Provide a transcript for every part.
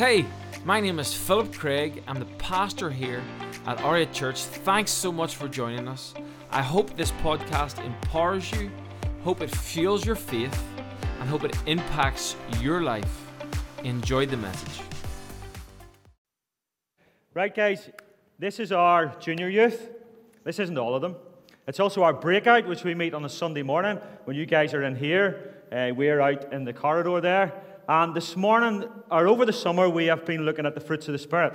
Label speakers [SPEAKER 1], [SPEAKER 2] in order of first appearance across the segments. [SPEAKER 1] Hey, my name is Philip Craig. I'm the pastor here at Aria Church. Thanks so much for joining us. I hope this podcast empowers you, hope it fuels your faith, and hope it impacts your life. Enjoy the message. Right, guys, this is our junior youth. This isn't all of them. It's also our breakout, which we meet on a Sunday morning when you guys are in here. Uh, we're out in the corridor there. And um, this morning, or over the summer, we have been looking at the fruits of the Spirit.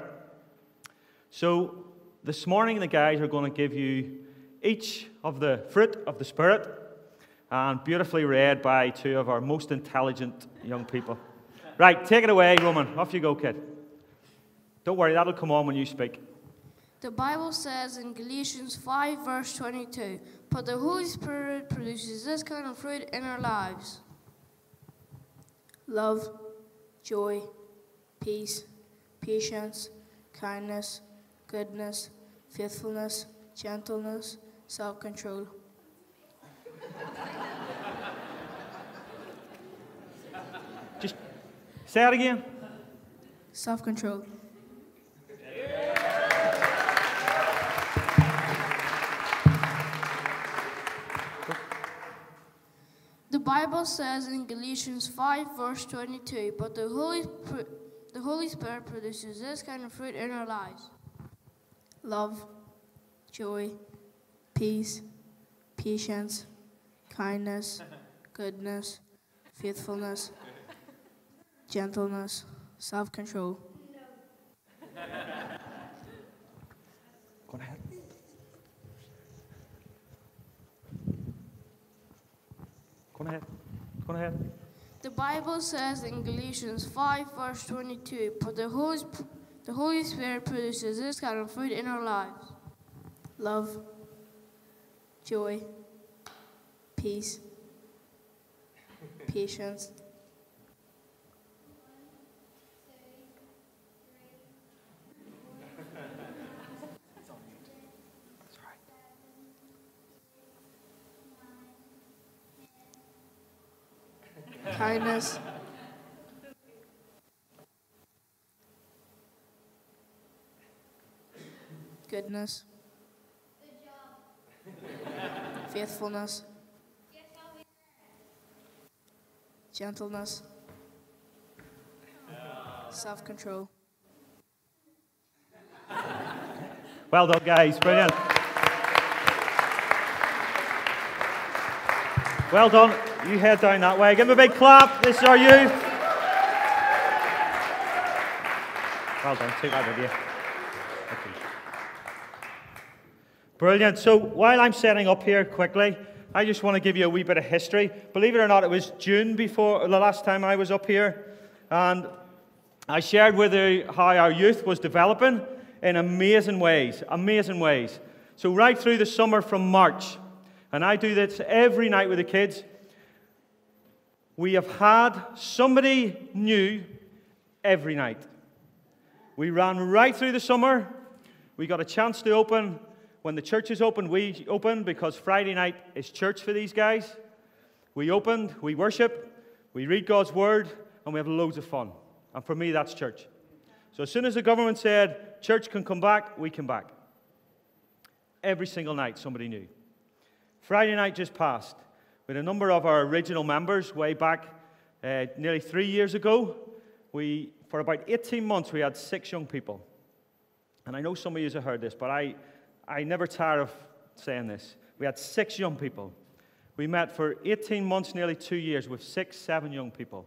[SPEAKER 1] So this morning, the guys are going to give you each of the fruit of the Spirit and beautifully read by two of our most intelligent young people. right, take it away, Roman. Off you go, kid. Don't worry, that'll come on when you speak.
[SPEAKER 2] The Bible says in Galatians 5, verse 22, but the Holy Spirit produces this kind of fruit in our lives
[SPEAKER 3] love, joy, peace, patience, kindness, goodness, faithfulness, gentleness, self control.
[SPEAKER 1] Just say it again.
[SPEAKER 3] Self control.
[SPEAKER 2] Bible says in Galatians 5, verse 22, but the Holy, the Holy Spirit produces this kind of fruit in our lives
[SPEAKER 3] love, joy, peace, patience, kindness, goodness, faithfulness, gentleness, self control.
[SPEAKER 2] ahead. The Bible says in Galatians 5, verse 22, but the Holy, the Holy Spirit produces this kind of fruit in our lives
[SPEAKER 3] love, joy, peace, patience. kindness. Goodness. Faithfulness. Gentleness. Self control.
[SPEAKER 1] Well done, guys. Brilliant. Well done. You head down that way. Give them a big clap. This is our youth. Well done. Take that with you. Brilliant. So while I'm setting up here quickly, I just want to give you a wee bit of history. Believe it or not, it was June before the last time I was up here, and I shared with you how our youth was developing in amazing ways, amazing ways. So right through the summer from March, and I do this every night with the kids we have had somebody new every night. We ran right through the summer. We got a chance to open. When the church is open, we open because Friday night is church for these guys. We opened, we worship, we read God's word, and we have loads of fun. And for me, that's church. So as soon as the government said church can come back, we came back. Every single night, somebody new. Friday night just passed with a number of our original members way back uh, nearly three years ago. We, for about 18 months, we had six young people. And I know some of you have heard this, but I, I never tire of saying this. We had six young people. We met for 18 months, nearly two years, with six, seven young people.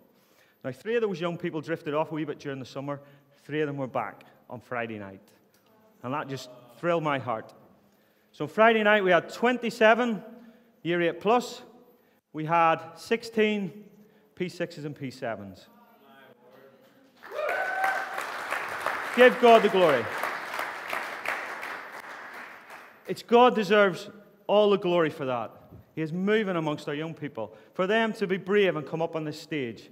[SPEAKER 1] Now, three of those young people drifted off a wee bit during the summer. Three of them were back on Friday night. And that just thrilled my heart. So, Friday night, we had 27 year 8 plus, we had 16 P6s and P7s. Give God the glory. It's God deserves all the glory for that. He is moving amongst our young people. For them to be brave and come up on this stage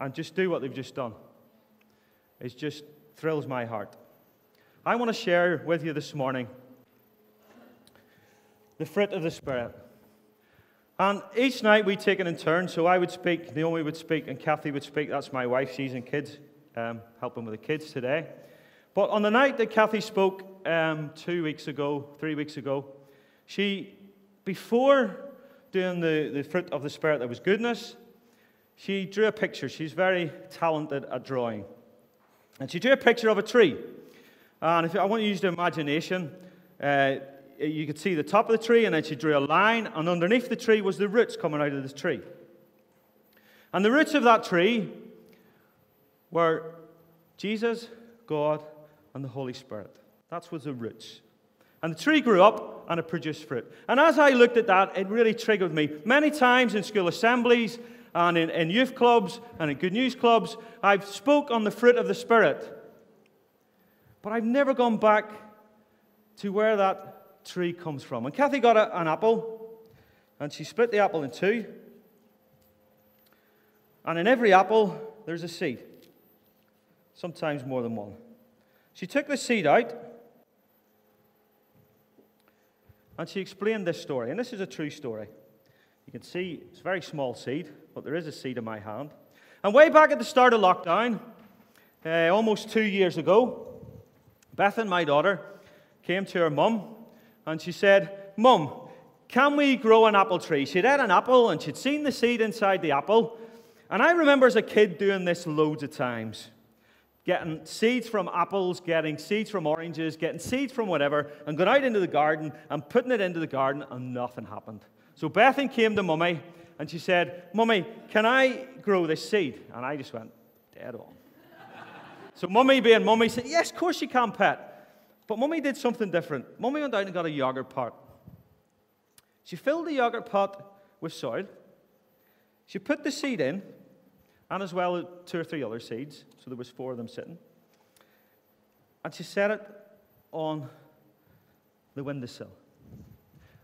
[SPEAKER 1] and just do what they've just done, it just thrills my heart. I want to share with you this morning the fruit of the Spirit. And each night we'd take it in turn. So I would speak, Naomi would speak, and Kathy would speak. That's my wife. She's in kids, um, helping with the kids today. But on the night that Kathy spoke um, two weeks ago, three weeks ago, she, before doing the, the fruit of the Spirit that was goodness, she drew a picture. She's very talented at drawing. And she drew a picture of a tree. And if, I want you to use your imagination. Uh, you could see the top of the tree, and then she drew a line, and underneath the tree was the roots coming out of the tree. And the roots of that tree were Jesus, God, and the Holy Spirit. That was the roots. And the tree grew up and it produced fruit. And as I looked at that, it really triggered me. Many times in school assemblies and in, in youth clubs and in good news clubs, I've spoke on the fruit of the Spirit. But I've never gone back to where that tree comes from. And Kathy got a, an apple, and she split the apple in two. And in every apple, there's a seed, sometimes more than one. She took the seed out, and she explained this story. And this is a true story. You can see it's a very small seed, but there is a seed in my hand. And way back at the start of lockdown, uh, almost two years ago, Bethan my daughter, came to her mum and she said, Mum, can we grow an apple tree? She'd had an apple and she'd seen the seed inside the apple. And I remember as a kid doing this loads of times getting seeds from apples, getting seeds from oranges, getting seeds from whatever, and going out into the garden and putting it into the garden, and nothing happened. So Bethan came to Mummy and she said, Mummy, can I grow this seed? And I just went, dead on. so Mummy being Mummy said, Yes, of course you can, pet. But Mummy did something different. Mummy went out and got a yogurt pot. She filled the yogurt pot with soil. She put the seed in, and as well two or three other seeds, so there was four of them sitting. And she set it on the windowsill.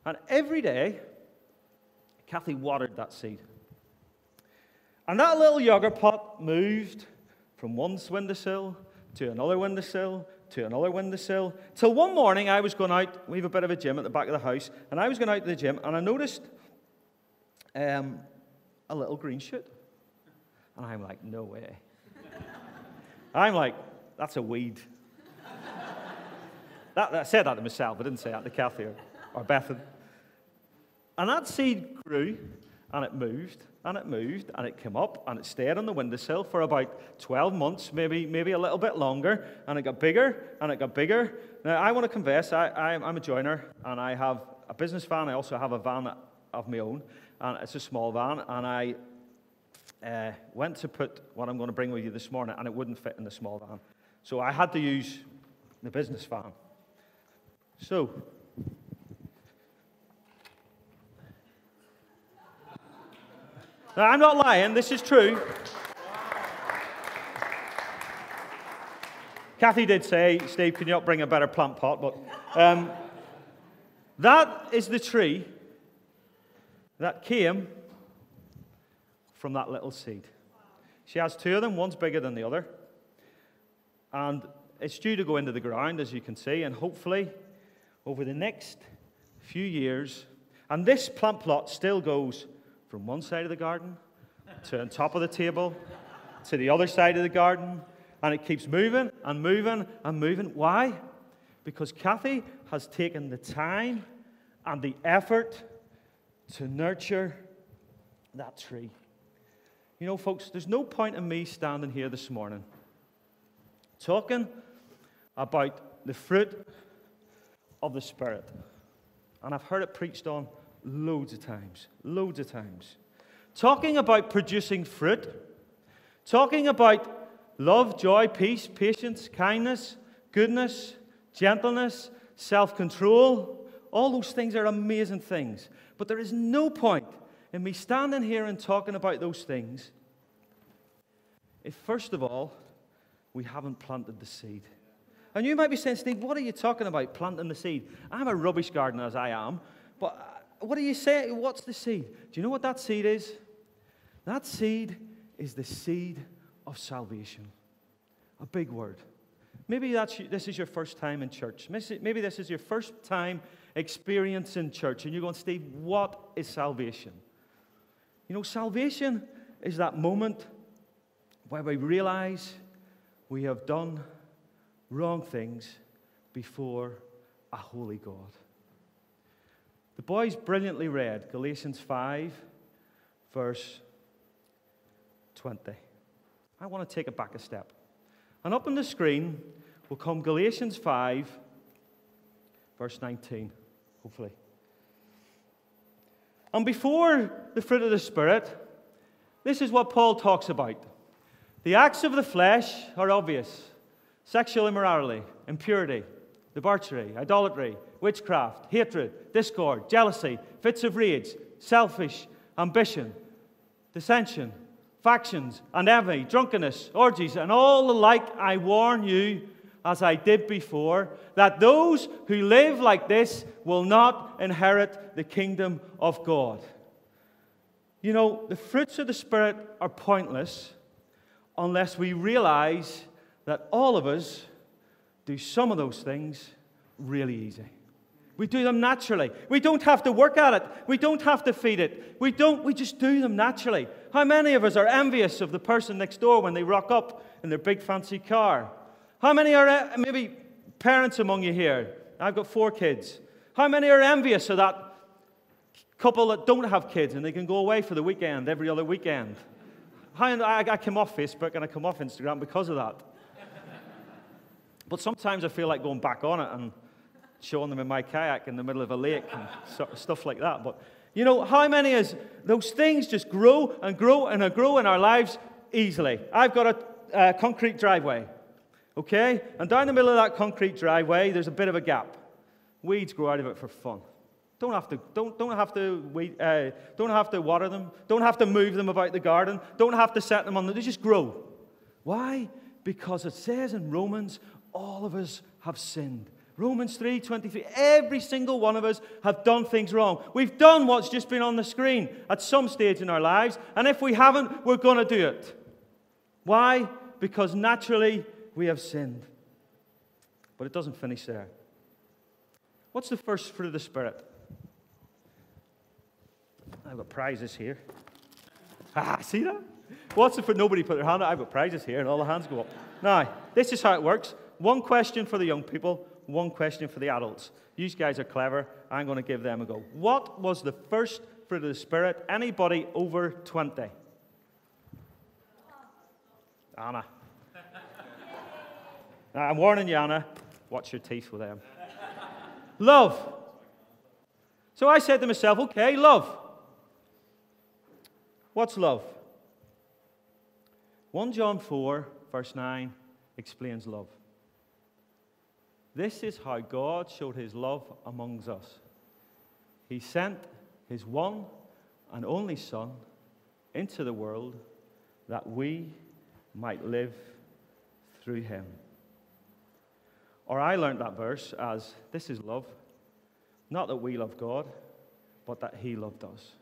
[SPEAKER 1] And every day, Kathy watered that seed. And that little yogurt pot moved from one windowsill to another windowsill to another windowsill. Till one morning, I was going out. We have a bit of a gym at the back of the house, and I was going out to the gym, and I noticed um, a little green shoot. And I'm like, no way. I'm like, that's a weed. that, I said that to myself. I didn't say that to Kathy or, or Bethan. And that seed grew and it moved, and it moved, and it came up, and it stayed on the windowsill for about 12 months, maybe, maybe a little bit longer, and it got bigger, and it got bigger. Now, I want to confess, I, I, I'm a joiner, and I have a business van. I also have a van of my own, and it's a small van, and I uh, went to put what I'm going to bring with you this morning, and it wouldn't fit in the small van. So I had to use the business van. So Now, I'm not lying, this is true. Kathy did say, Steve, can you not bring a better plant pot? But um, that is the tree that came from that little seed. She has two of them, one's bigger than the other. And it's due to go into the ground, as you can see, and hopefully over the next few years, and this plant plot still goes from one side of the garden to on top of the table to the other side of the garden. And it keeps moving and moving and moving. Why? Because Kathy has taken the time and the effort to nurture that tree. You know, folks, there's no point in me standing here this morning talking about the fruit of the Spirit. And I've heard it preached on Loads of times. Loads of times. Talking about producing fruit, talking about love, joy, peace, patience, kindness, goodness, gentleness, self control. All those things are amazing things. But there is no point in me standing here and talking about those things if, first of all, we haven't planted the seed. And you might be saying, Steve, what are you talking about, planting the seed? I'm a rubbish gardener as I am, but what do you say? What's the seed? Do you know what that seed is? That seed is the seed of salvation. A big word. Maybe that's, this is your first time in church. Maybe this is your first time experiencing church, and you're going, Steve, what is salvation? You know, salvation is that moment where we realize we have done wrong things before a holy God. The boys brilliantly read Galatians 5, verse 20. I want to take it back a step. And up on the screen will come Galatians 5, verse 19, hopefully. And before the fruit of the Spirit, this is what Paul talks about. The acts of the flesh are obvious sexual immorality, impurity, debauchery, idolatry, witchcraft, hatred, discord, jealousy, fits of rage, selfish ambition, dissension, factions, and envy, drunkenness, orgies, and all the like, I warn you, as I did before, that those who live like this will not inherit the kingdom of God. You know, the fruits of the Spirit are pointless unless we realize that all of us do some of those things really easy. We do them naturally. We don't have to work at it. We don't have to feed it. We don't, we just do them naturally. How many of us are envious of the person next door when they rock up in their big fancy car? How many are eh, maybe parents among you here? I've got four kids. How many are envious of that couple that don't have kids and they can go away for the weekend every other weekend? I, I come off Facebook and I come off Instagram because of that. But sometimes I feel like going back on it and showing them in my kayak in the middle of a lake and stuff like that. But you know, how many is those things just grow and grow and grow in our lives easily? I've got a, a concrete driveway, okay? And down the middle of that concrete driveway, there's a bit of a gap. Weeds grow out of it for fun. Don't have to, don't, don't have to, weed, uh, don't have to water them. Don't have to move them about the garden. Don't have to set them on the, they just grow. Why? Because it says in Romans, all of us have sinned. Romans three twenty three. Every single one of us have done things wrong. We've done what's just been on the screen at some stage in our lives, and if we haven't, we're going to do it. Why? Because naturally we have sinned. But it doesn't finish there. What's the first fruit of the Spirit? I've got prizes here. Ah, see that? What's the fruit? Nobody put their hand up. I've got prizes here, and all the hands go up. Now, this is how it works. One question for the young people, one question for the adults. These guys are clever. I'm going to give them a go. What was the first fruit of the Spirit? Anybody over 20? Anna. Now, I'm warning you, Anna. Watch your teeth with them. love. So I said to myself, okay, love. What's love? 1 John 4, verse 9 explains love. This is how God showed his love amongst us. He sent his one and only Son into the world that we might live through him. Or I learned that verse as this is love, not that we love God, but that he loved us.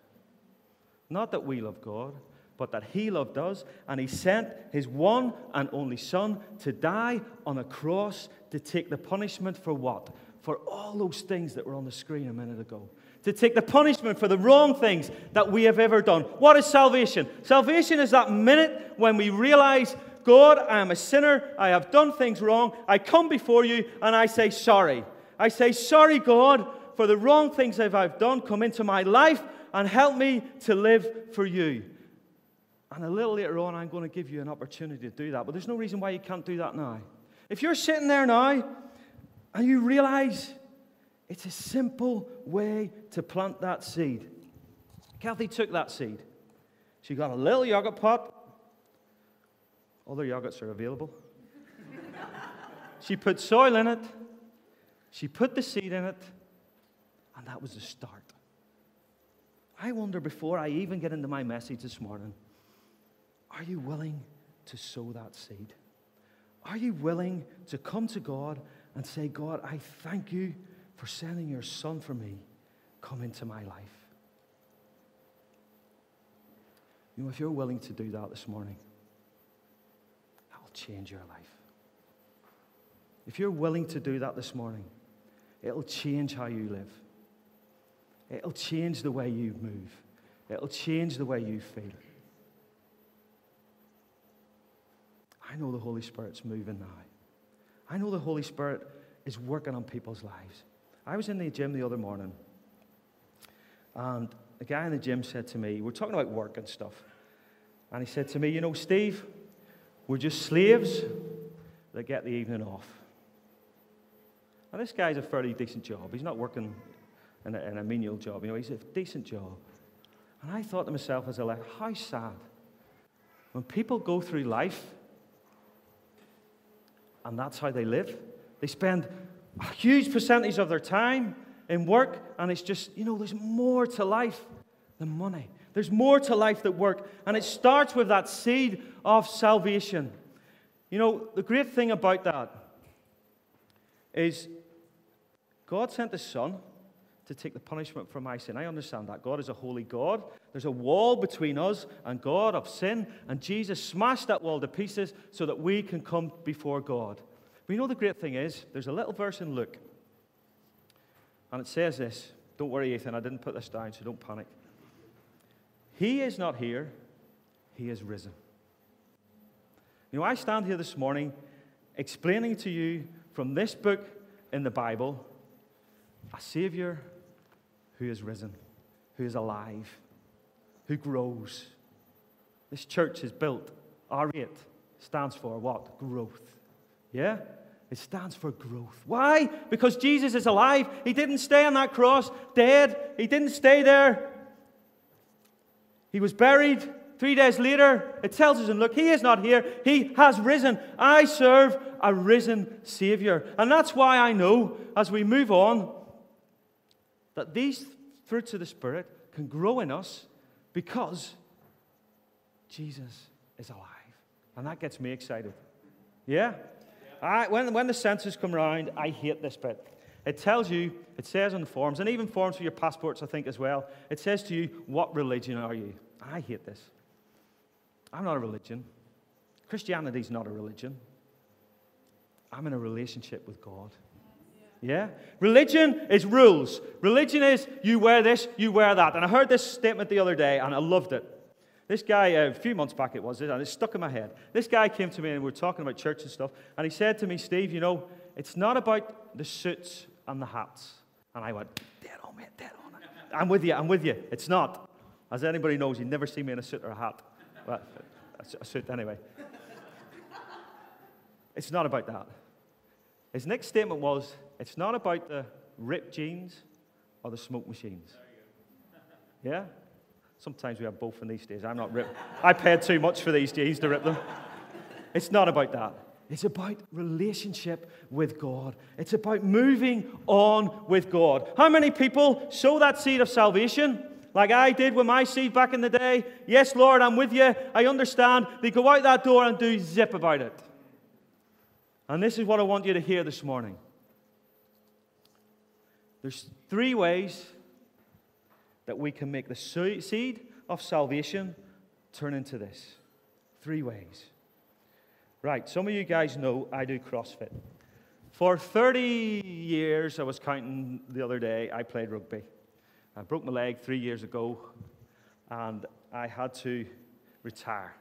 [SPEAKER 1] Not that we love God, but that he loved us and he sent his one and only Son to die on a cross to take the punishment for what? For all those things that were on the screen a minute ago. To take the punishment for the wrong things that we have ever done. What is salvation? Salvation is that minute when we realize, God, I am a sinner. I have done things wrong. I come before you and I say sorry. I say, sorry, God, for the wrong things that I've done. Come into my life and help me to live for you. And a little later on, I'm going to give you an opportunity to do that. But there's no reason why you can't do that now. If you're sitting there now and you realize it's a simple way to plant that seed, Kathy took that seed. She got a little yogurt pot. Other yogurts are available. she put soil in it. She put the seed in it. And that was the start. I wonder before I even get into my message this morning are you willing to sow that seed? Are you willing to come to God and say, God, I thank you for sending your son for me. Come into my life. You know, if you're willing to do that this morning, that will change your life. If you're willing to do that this morning, it'll change how you live. It'll change the way you move. It'll change the way you feel. I know the Holy Spirit's moving now. I know the Holy Spirit is working on people's lives. I was in the gym the other morning, and a guy in the gym said to me, We're talking about work and stuff. And he said to me, You know, Steve, we're just slaves that get the evening off. Now this guy's a fairly decent job. He's not working in a, in a menial job. You know, he's a decent job. And I thought to myself as I left, how sad. When people go through life and that's how they live. They spend a huge percentage of their time in work, and it's just, you know, there's more to life than money. There's more to life than work, and it starts with that seed of salvation. You know, the great thing about that is God sent His Son to take the punishment for my sin. I understand that. God is a holy God. There's a wall between us and God of sin, and Jesus smashed that wall to pieces so that we can come before God. But you know the great thing is, there's a little verse in Luke, and it says this. Don't worry, Ethan, I didn't put this down, so don't panic. He is not here, he is risen. You know, I stand here this morning explaining to you from this book in the Bible a Savior who is risen, who is alive, who grows. This church is built, R8 stands for what? Growth. Yeah? It stands for growth. Why? Because Jesus is alive. He didn't stay on that cross dead, He didn't stay there. He was buried. Three days later, it tells us, and look, he is not here. He has risen. I serve a risen Savior. And that's why I know as we move on that these fruits of the Spirit can grow in us because Jesus is alive. And that gets me excited. Yeah? I, when, when the census come round, I hate this bit. It tells you, it says on the forms, and even forms for your passports, I think, as well, it says to you, what religion are you? I hate this. I'm not a religion. Christianity's not a religion. I'm in a relationship with God. Yeah? Religion is rules. Religion is you wear this, you wear that. And I heard this statement the other day and I loved it. This guy, uh, a few months back it was, and it stuck in my head. This guy came to me and we were talking about church and stuff. And he said to me, Steve, you know, it's not about the suits and the hats. And I went, dead on, mate, dead on. I'm with you, I'm with you. It's not. As anybody knows, you never see me in a suit or a hat. Well, a suit anyway. It's not about that. His next statement was, it's not about the ripped jeans or the smoke machines. yeah? Sometimes we have both in these days. I'm not ripped. I paid too much for these jeans to rip them. It's not about that. It's about relationship with God. It's about moving on with God. How many people sow that seed of salvation? Like I did with my seed back in the day. Yes, Lord, I'm with you. I understand. They go out that door and do zip about it. And this is what I want you to hear this morning. There's three ways that we can make the seed of salvation turn into this. Three ways. Right, some of you guys know I do CrossFit. For 30 years, I was counting the other day, I played rugby. I broke my leg three years ago, and I had to retire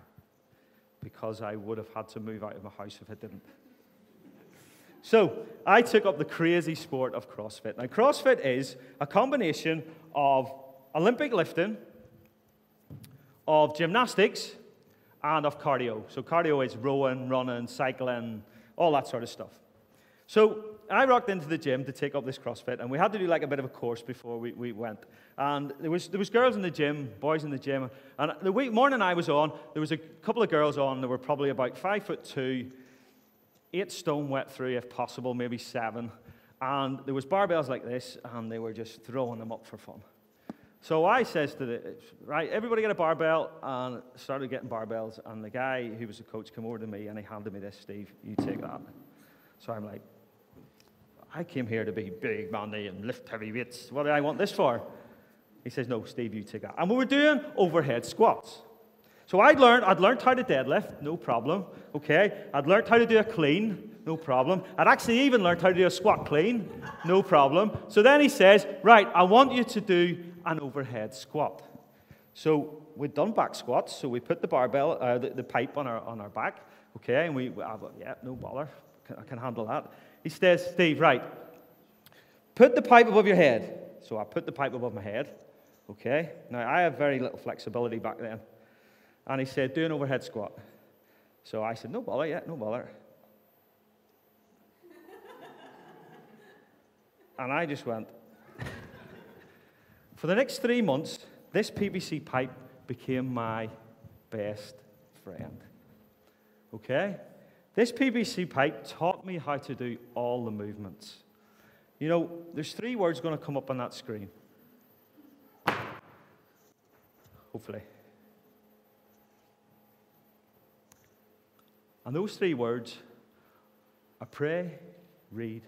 [SPEAKER 1] because I would have had to move out of my house if I didn't. So I took up the crazy sport of CrossFit. Now, CrossFit is a combination of Olympic lifting, of gymnastics, and of cardio. So, cardio is rowing, running, cycling, all that sort of stuff. So, I rocked into the gym to take up this CrossFit, and we had to do like a bit of a course before we, we went. And there was, there was girls in the gym, boys in the gym, and the week, morning I was on, there was a couple of girls on that were probably about five foot two, eight stone went through, if possible, maybe seven. And there was barbells like this, and they were just throwing them up for fun. So I says to the right, everybody get a barbell, and started getting barbells. And the guy who was the coach came over to me and he handed me this, Steve, you take that. So I'm like, I came here to be big money and lift heavy weights. What do I want this for? He says, No, Steve, you take that. And we were doing overhead squats. So I'd learned, I'd learned how to deadlift, no problem. Okay. I'd learned how to do a clean, no problem. I'd actually even learned how to do a squat clean, no problem. So then he says, Right, I want you to do an overhead squat. So we'd done back squats, so we put the barbell, uh, the, the, pipe on our, on our back, okay, and we, I thought, yeah, no bother, I can handle that. He says, Steve, right, put the pipe above your head. So I put the pipe above my head, okay. Now I have very little flexibility back then, and he said, do an overhead squat. So I said, no bother, yeah, no bother. and I just went. For the next three months, this PVC pipe became my best friend. Okay? This PVC pipe taught me how to do all the movements. You know, there's three words going to come up on that screen. Hopefully. And those three words are pray, read,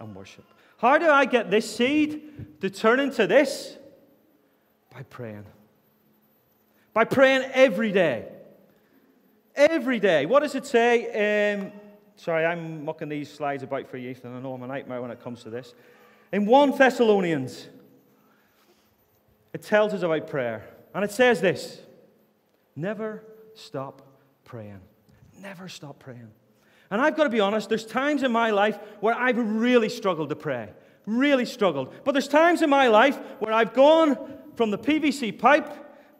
[SPEAKER 1] and worship. How do I get this seed to turn into this? By praying. By praying every day. Every day. What does it say? Um, sorry, I'm mucking these slides about for you. and I know I'm a nightmare when it comes to this. In 1 Thessalonians, it tells us about prayer. And it says this Never stop praying. Never stop praying. And I've got to be honest, there's times in my life where I've really struggled to pray, really struggled. But there's times in my life where I've gone from the PVC pipe,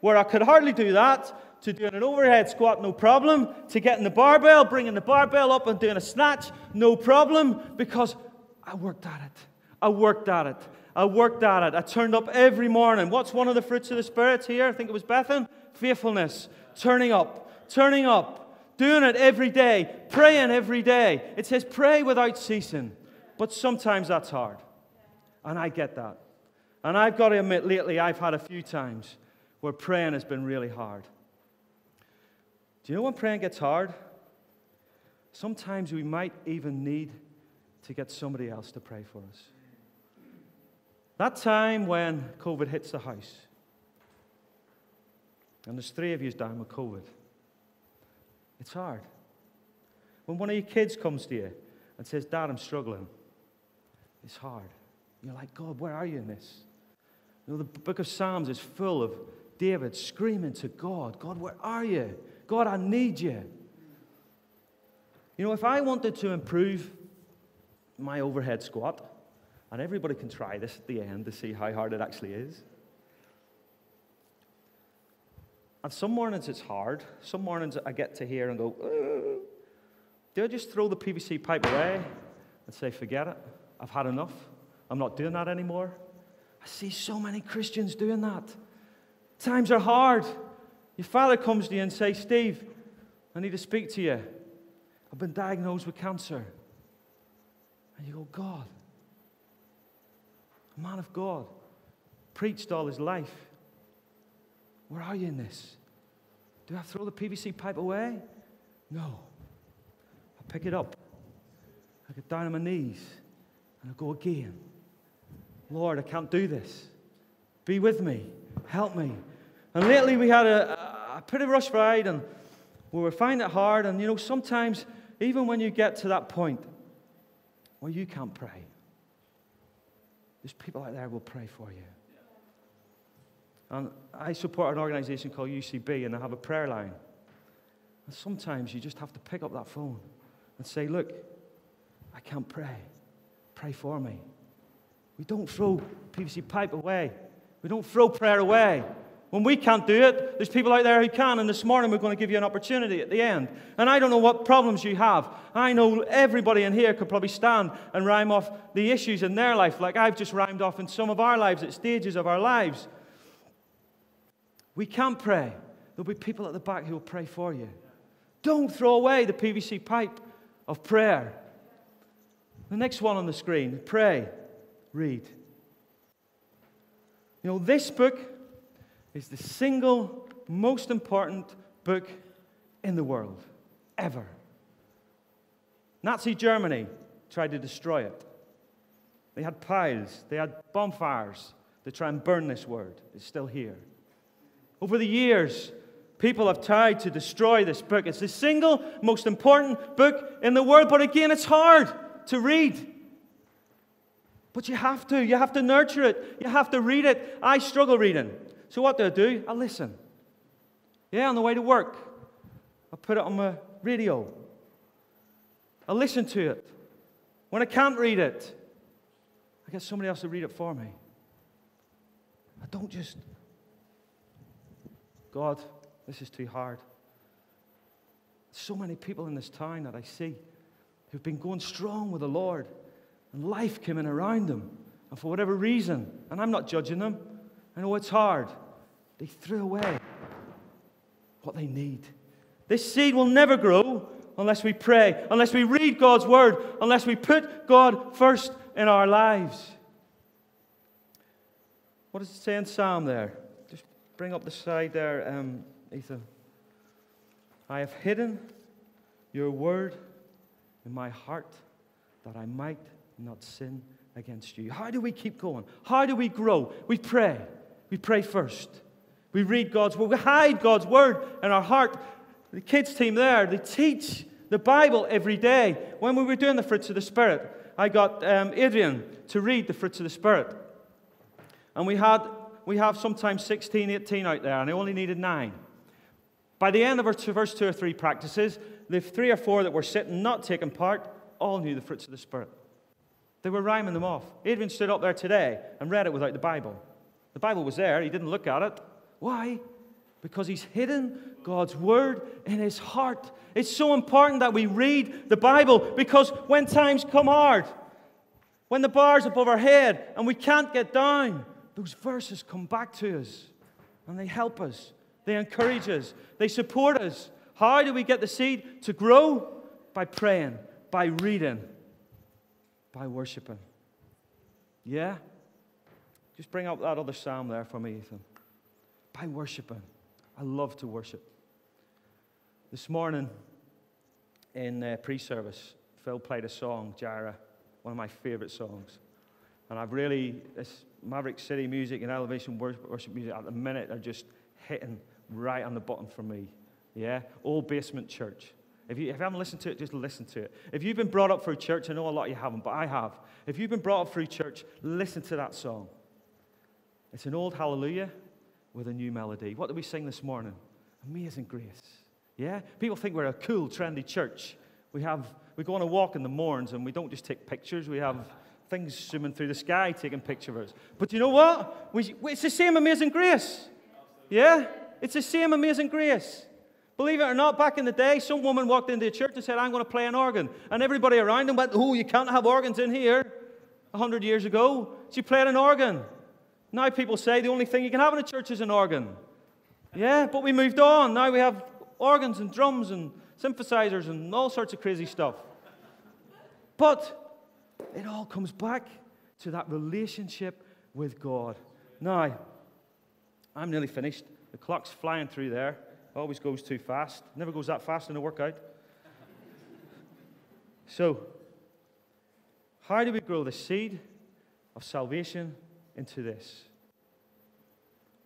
[SPEAKER 1] where I could hardly do that, to doing an overhead squat, no problem, to getting the barbell, bringing the barbell up and doing a snatch, no problem, because I worked at it. I worked at it. I worked at it. I turned up every morning. What's one of the fruits of the Spirit here? I think it was Bethan. Faithfulness. Turning up. Turning up doing it every day, praying every day. It says, pray without ceasing. But sometimes that's hard. And I get that. And I've got to admit, lately, I've had a few times where praying has been really hard. Do you know when praying gets hard? Sometimes we might even need to get somebody else to pray for us. That time when COVID hits the house, and there's three of you down with COVID. It's hard. When one of your kids comes to you and says, Dad, I'm struggling, it's hard. You're like, God, where are you in this? You know, the book of Psalms is full of David screaming to God, God, where are you? God, I need you. You know, if I wanted to improve my overhead squat, and everybody can try this at the end to see how hard it actually is, And some mornings it's hard. Some mornings I get to here and go, uh, do I just throw the PVC pipe away and say, forget it? I've had enough. I'm not doing that anymore. I see so many Christians doing that. Times are hard. Your father comes to you and says, Steve, I need to speak to you. I've been diagnosed with cancer. And you go, God, a man of God, preached all his life where are you in this? Do I throw the PVC pipe away? No. I pick it up. I get down on my knees and I go again. Lord, I can't do this. Be with me. Help me. And lately we had a, a pretty rough ride and we were finding it hard. And you know, sometimes, even when you get to that point where you can't pray, there's people out there who will pray for you. And I support an organization called UCB, and they have a prayer line. And sometimes you just have to pick up that phone and say, Look, I can't pray. Pray for me. We don't throw PVC pipe away. We don't throw prayer away. When we can't do it, there's people out there who can, and this morning we're going to give you an opportunity at the end. And I don't know what problems you have. I know everybody in here could probably stand and rhyme off the issues in their life, like I've just rhymed off in some of our lives, at stages of our lives. We can pray. There'll be people at the back who will pray for you. Don't throw away the PVC pipe of prayer. The next one on the screen pray, read. You know, this book is the single most important book in the world ever. Nazi Germany tried to destroy it. They had piles, they had bonfires to try and burn this word. It's still here. Over the years, people have tried to destroy this book. It's the single most important book in the world, but again, it's hard to read. But you have to. You have to nurture it. You have to read it. I struggle reading. So what do I do? I listen. Yeah, on the way to work, I put it on my radio. I listen to it. When I can't read it, I get somebody else to read it for me. I don't just God, this is too hard. So many people in this town that I see who've been going strong with the Lord, and life came in around them, and for whatever reason, and I'm not judging them, I know it's hard, they threw away what they need. This seed will never grow unless we pray, unless we read God's word, unless we put God first in our lives. What does it say in Psalm there? Bring up the side there, um, Ethan. I have hidden your word in my heart that I might not sin against you. How do we keep going? How do we grow? We pray. We pray first. We read God's word. We hide God's word in our heart. The kids' team there, they teach the Bible every day. When we were doing the fruits of the Spirit, I got um, Adrian to read the fruits of the Spirit. And we had we have sometimes 16, 18 out there, and I only needed nine. By the end of our first first two or three practices, the three or four that were sitting, not taking part, all knew the fruits of the Spirit. They were rhyming them off. Adrian stood up there today and read it without the Bible. The Bible was there, he didn't look at it. Why? Because he's hidden God's word in his heart. It's so important that we read the Bible because when times come hard, when the bar's above our head and we can't get down, those verses come back to us and they help us, they encourage us, they support us. How do we get the seed to grow? By praying, by reading, by worshiping. Yeah? Just bring up that other psalm there for me, Ethan. By worshiping. I love to worship. This morning in uh, pre service, Phil played a song, Jireh, one of my favorite songs. And I've really, this Maverick City music and elevation worship music at the minute are just hitting right on the bottom for me. Yeah? Old basement church. If you, if you haven't listened to it, just listen to it. If you've been brought up through church, I know a lot of you haven't, but I have. If you've been brought up through church, listen to that song. It's an old hallelujah with a new melody. What did we sing this morning? Amazing grace. Yeah? People think we're a cool, trendy church. We have we go on a walk in the morns and we don't just take pictures, we have things zooming through the sky taking pictures of us. But you know what? We, it's the same amazing grace. Yeah? It's the same amazing grace. Believe it or not, back in the day, some woman walked into a church and said, I'm going to play an organ. And everybody around them went, Oh, you can't have organs in here. A hundred years ago, she played an organ. Now people say the only thing you can have in a church is an organ. Yeah, but we moved on. Now we have organs and drums and synthesizers and all sorts of crazy stuff. But it all comes back to that relationship with God. Now, I'm nearly finished. The clock's flying through there. Always goes too fast. Never goes that fast in a workout. so, how do we grow the seed of salvation into this?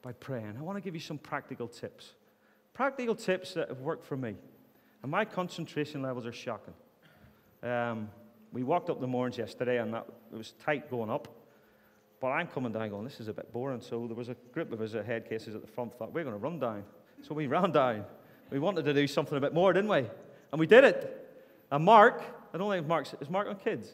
[SPEAKER 1] By praying. I want to give you some practical tips. Practical tips that have worked for me. And my concentration levels are shocking. Um, we walked up the moors yesterday, and that, it was tight going up. But I'm coming down going, this is a bit boring. So there was a group of us at head cases at the front thought, we're going to run down. So we ran down. We wanted to do something a bit more, didn't we? And we did it. And Mark, I don't think Mark's, is Mark on kids?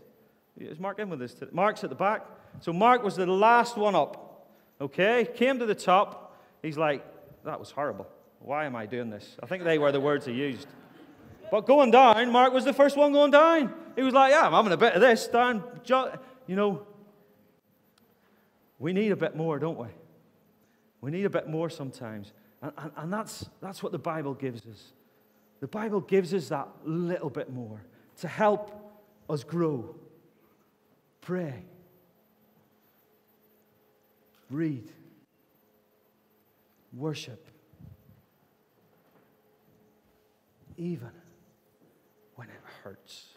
[SPEAKER 1] Is Mark in with us? Today? Mark's at the back. So Mark was the last one up. Okay, came to the top. He's like, that was horrible. Why am I doing this? I think they were the words he used. But going down, Mark was the first one going down. He was like, yeah, I'm having a bit of this, Dan. You know, we need a bit more, don't we? We need a bit more sometimes. And, and, and that's, that's what the Bible gives us. The Bible gives us that little bit more to help us grow. Pray. Read. Worship. Even when it hurts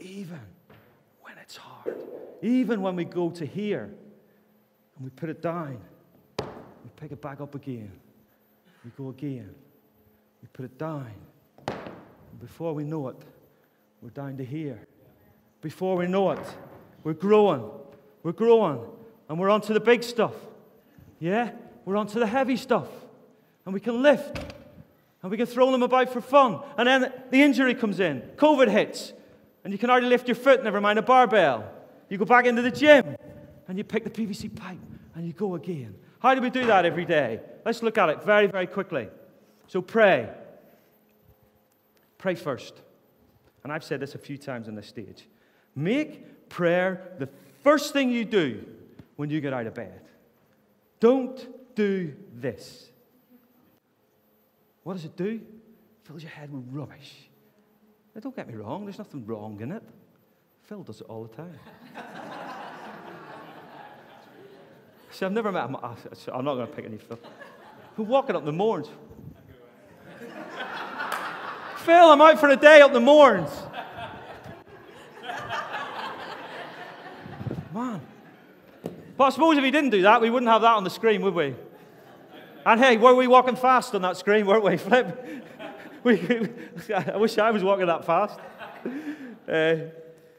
[SPEAKER 1] even when it's hard, even when we go to here and we put it down, we pick it back up again, we go again, we put it down. And before we know it, we're down to here. Before we know it, we're growing, we're growing, and we're onto the big stuff. Yeah? We're onto the heavy stuff. And we can lift, and we can throw them about for fun. And then the injury comes in, COVID hits, and you can hardly lift your foot, never mind a barbell. You go back into the gym and you pick the PVC pipe and you go again. How do we do that every day? Let's look at it very, very quickly. So pray. Pray first. And I've said this a few times on this stage. Make prayer the first thing you do when you get out of bed. Don't do this. What does it do? It fills your head with rubbish. Now, don't get me wrong, there's nothing wrong in it. Phil does it all the time. See, I've never met him. Ah, I'm not going to pick any Phil. Who walking up the moors? Phil, I'm out for a day up the moors. Man. But I suppose if he didn't do that, we wouldn't have that on the screen, would we? And hey, were we walking fast on that screen, weren't we, Flip? we, I wish I was walking that fast. Uh,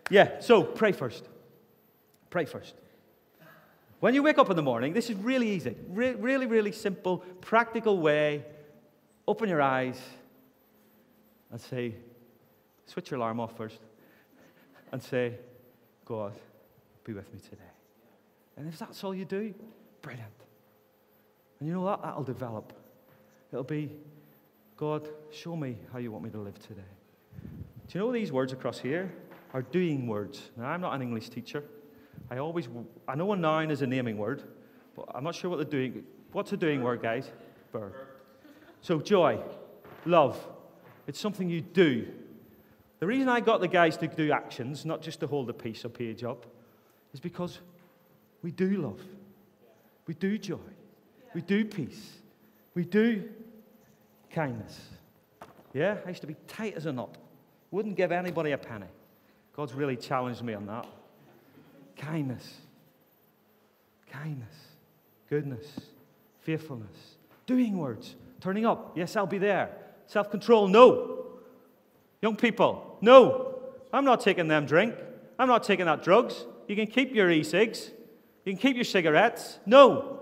[SPEAKER 1] yeah, so pray first. Pray first. When you wake up in the morning, this is really easy, Re- really, really simple, practical way. Open your eyes and say, switch your alarm off first, and say, God, be with me today. And if that's all you do, brilliant. And you know what? That'll develop. It'll be God, show me how you want me to live today. Do you know these words across here are doing words? Now, I'm not an English teacher. I always, I know a noun is a naming word, but I'm not sure what the doing, what's a doing word, guys? Verb. So joy, love, it's something you do. The reason I got the guys to do actions, not just to hold a piece or page up, is because we do love. We do joy. We do peace. We do kindness. Yeah, I used to be tight as a knot. Wouldn't give anybody a penny. God's really challenged me on that. kindness. Kindness. Goodness. Faithfulness. Doing words. Turning up. Yes, I'll be there. Self control. No. Young people. No. I'm not taking them drink. I'm not taking that drugs. You can keep your e cigs. You can keep your cigarettes. No.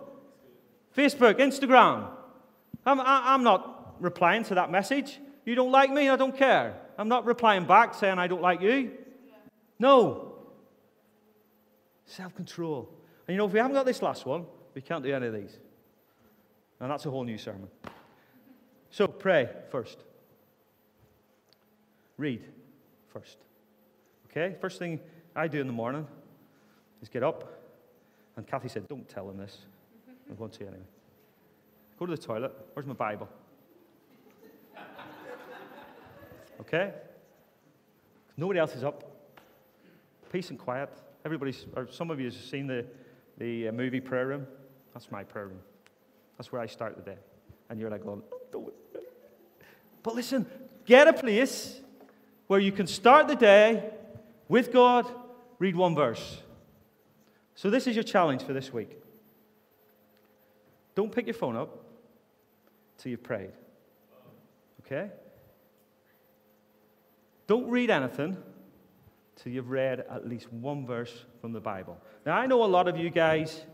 [SPEAKER 1] Facebook, Instagram. I'm, I, am i am not replying to that message. You don't like me, I don't care. I'm not replying back saying I don't like you. No. Self control. And you know, if we haven't got this last one, we can't do any of these. And that's a whole new sermon. So pray first. Read first. Okay? First thing I do in the morning is get up. And Kathy said, Don't tell him this. I am going to anyway. Go to the toilet. Where's my Bible? okay? Nobody else is up. Peace and quiet. Everybody's, or some of you have seen the, the uh, movie Prayer Room. That's my prayer room. That's where I start the day. And you're like, going, oh, But listen, get a place where you can start the day with God, read one verse. So, this is your challenge for this week. Don't pick your phone up till you've prayed. Okay? Don't read anything till you've read at least one verse from the Bible. Now, I know a lot of you guys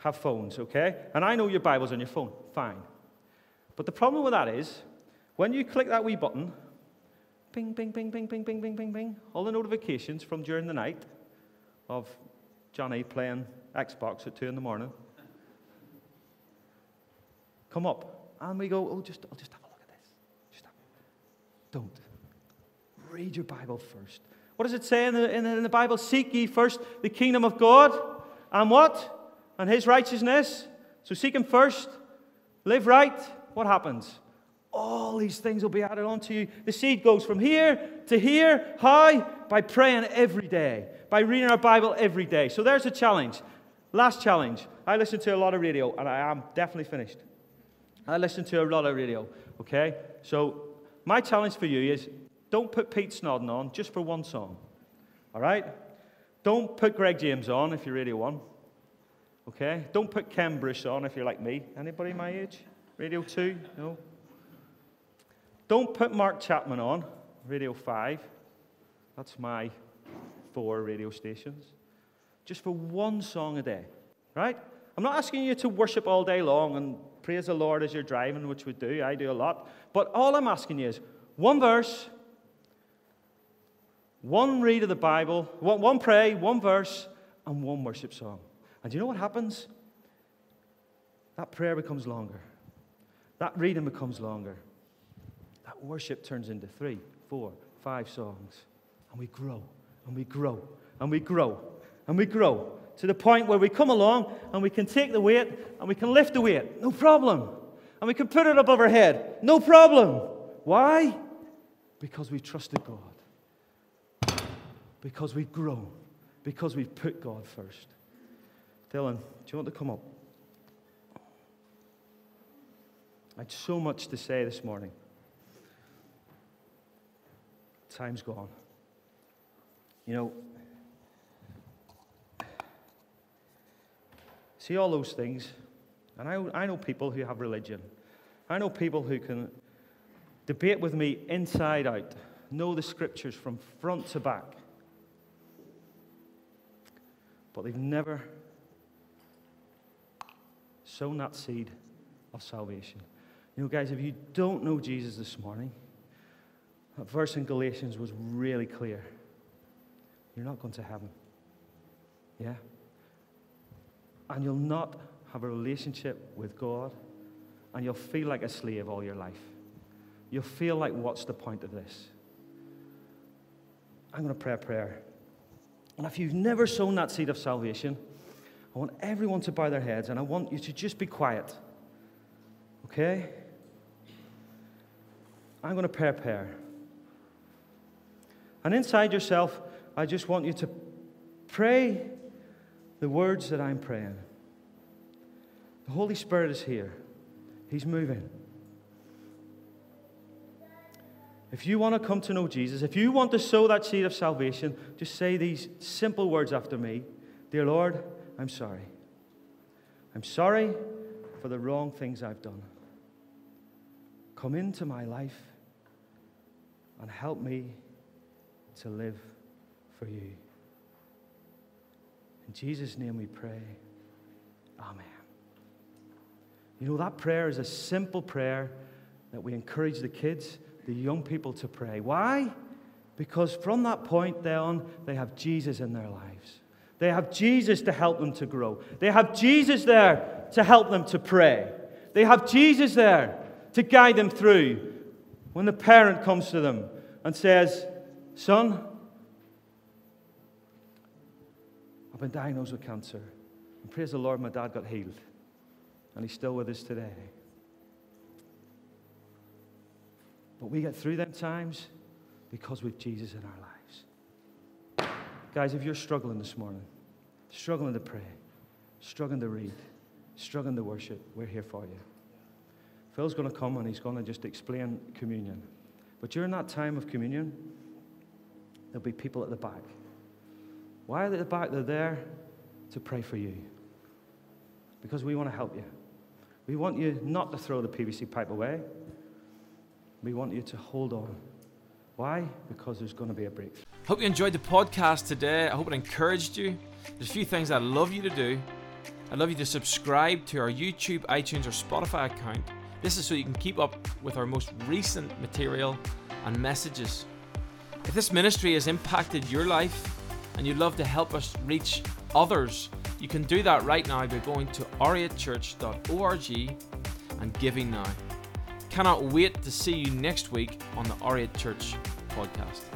[SPEAKER 1] have phones, okay? And I know your Bible's on your phone, fine. But the problem with that is, when you click that wee button, bing, bing, bing, bing, bing, bing, bing, bing, bing, all the notifications from during the night of Johnny playing Xbox at 2 in the morning come up. And we go, oh, just, I'll just have a look at this. Just have, a look. don't read your Bible first. What does it say in the, in, the, in the Bible? Seek ye first the kingdom of God and what? And his righteousness. So seek him first. Live right. What happens? All these things will be added onto you. The seed goes from here to here. How? By praying every day, by reading our Bible every day. So there's a challenge. Last challenge. I listen to a lot of radio, and I am definitely finished. I listen to a lot of radio, okay? So my challenge for you is don't put Pete Snodden on just for one song. All right? Don't put Greg James on if you're Radio One, Okay? Don't put Ken Bruce on if you're like me. Anybody my age? Radio 2? No? Don't put Mark Chapman on, Radio 5. That's my four radio stations. Just for one song a day, right? I'm not asking you to worship all day long and praise the Lord as you're driving, which we do. I do a lot. But all I'm asking you is one verse, one read of the Bible, one pray, one verse, and one worship song. And do you know what happens? That prayer becomes longer. That reading becomes longer. That worship turns into three, four, five songs. And we grow, and we grow, and we grow, and we grow to the point where we come along and we can take the weight and we can lift the weight, no problem. And we can put it above our head, no problem. Why? Because we trusted God because we have grown, because we have put God first. Dylan, do you want to come up? I had so much to say this morning. Time's gone. You know, see all those things, and I, I know people who have religion. I know people who can debate with me inside out, know the scriptures from front to back but they've never sown that seed of salvation. You know, guys, if you don't know Jesus this morning, that verse in Galatians was really clear. You're not going to heaven. Yeah? And you'll not have a relationship with God, and you'll feel like a slave all your life. You'll feel like, what's the point of this? I'm going to pray a prayer and if you've never sown that seed of salvation, I want everyone to bow their heads and I want you to just be quiet. Okay? I'm going to prepare, And inside yourself, I just want you to pray the words that I'm praying. The Holy Spirit is here, He's moving. If you want to come to know Jesus, if you want to sow that seed of salvation, just say these simple words after me Dear Lord, I'm sorry. I'm sorry for the wrong things I've done. Come into my life and help me to live for you. In Jesus' name we pray. Amen. You know, that prayer is a simple prayer that we encourage the kids the young people to pray. Why? Because from that point on, they have Jesus in their lives. They have Jesus to help them to grow. They have Jesus there to help them to pray. They have Jesus there to guide them through. When the parent comes to them and says, Son, I've been diagnosed with cancer. And praise the Lord, my dad got healed. And he's still with us today. But we get through them times because we've Jesus in our lives. Guys, if you're struggling this morning, struggling to pray, struggling to read, struggling to worship, we're here for you. Phil's going to come and he's going to just explain communion. But during that time of communion, there'll be people at the back. Why are they at the back? They're there to pray for you because we want to help you. We want you not to throw the PVC pipe away. We want you to hold on. Why? Because there's going to be a breakthrough. Hope you enjoyed the podcast today. I hope it encouraged you. There's a few things I'd love you to do. I'd love you to subscribe to our YouTube, iTunes, or Spotify account. This is so you can keep up with our most recent material and messages. If this ministry has impacted your life and you'd love to help us reach others, you can do that right now by going to ariatchurch.org and giving now cannot wait to see you next week on the Oriate Church podcast.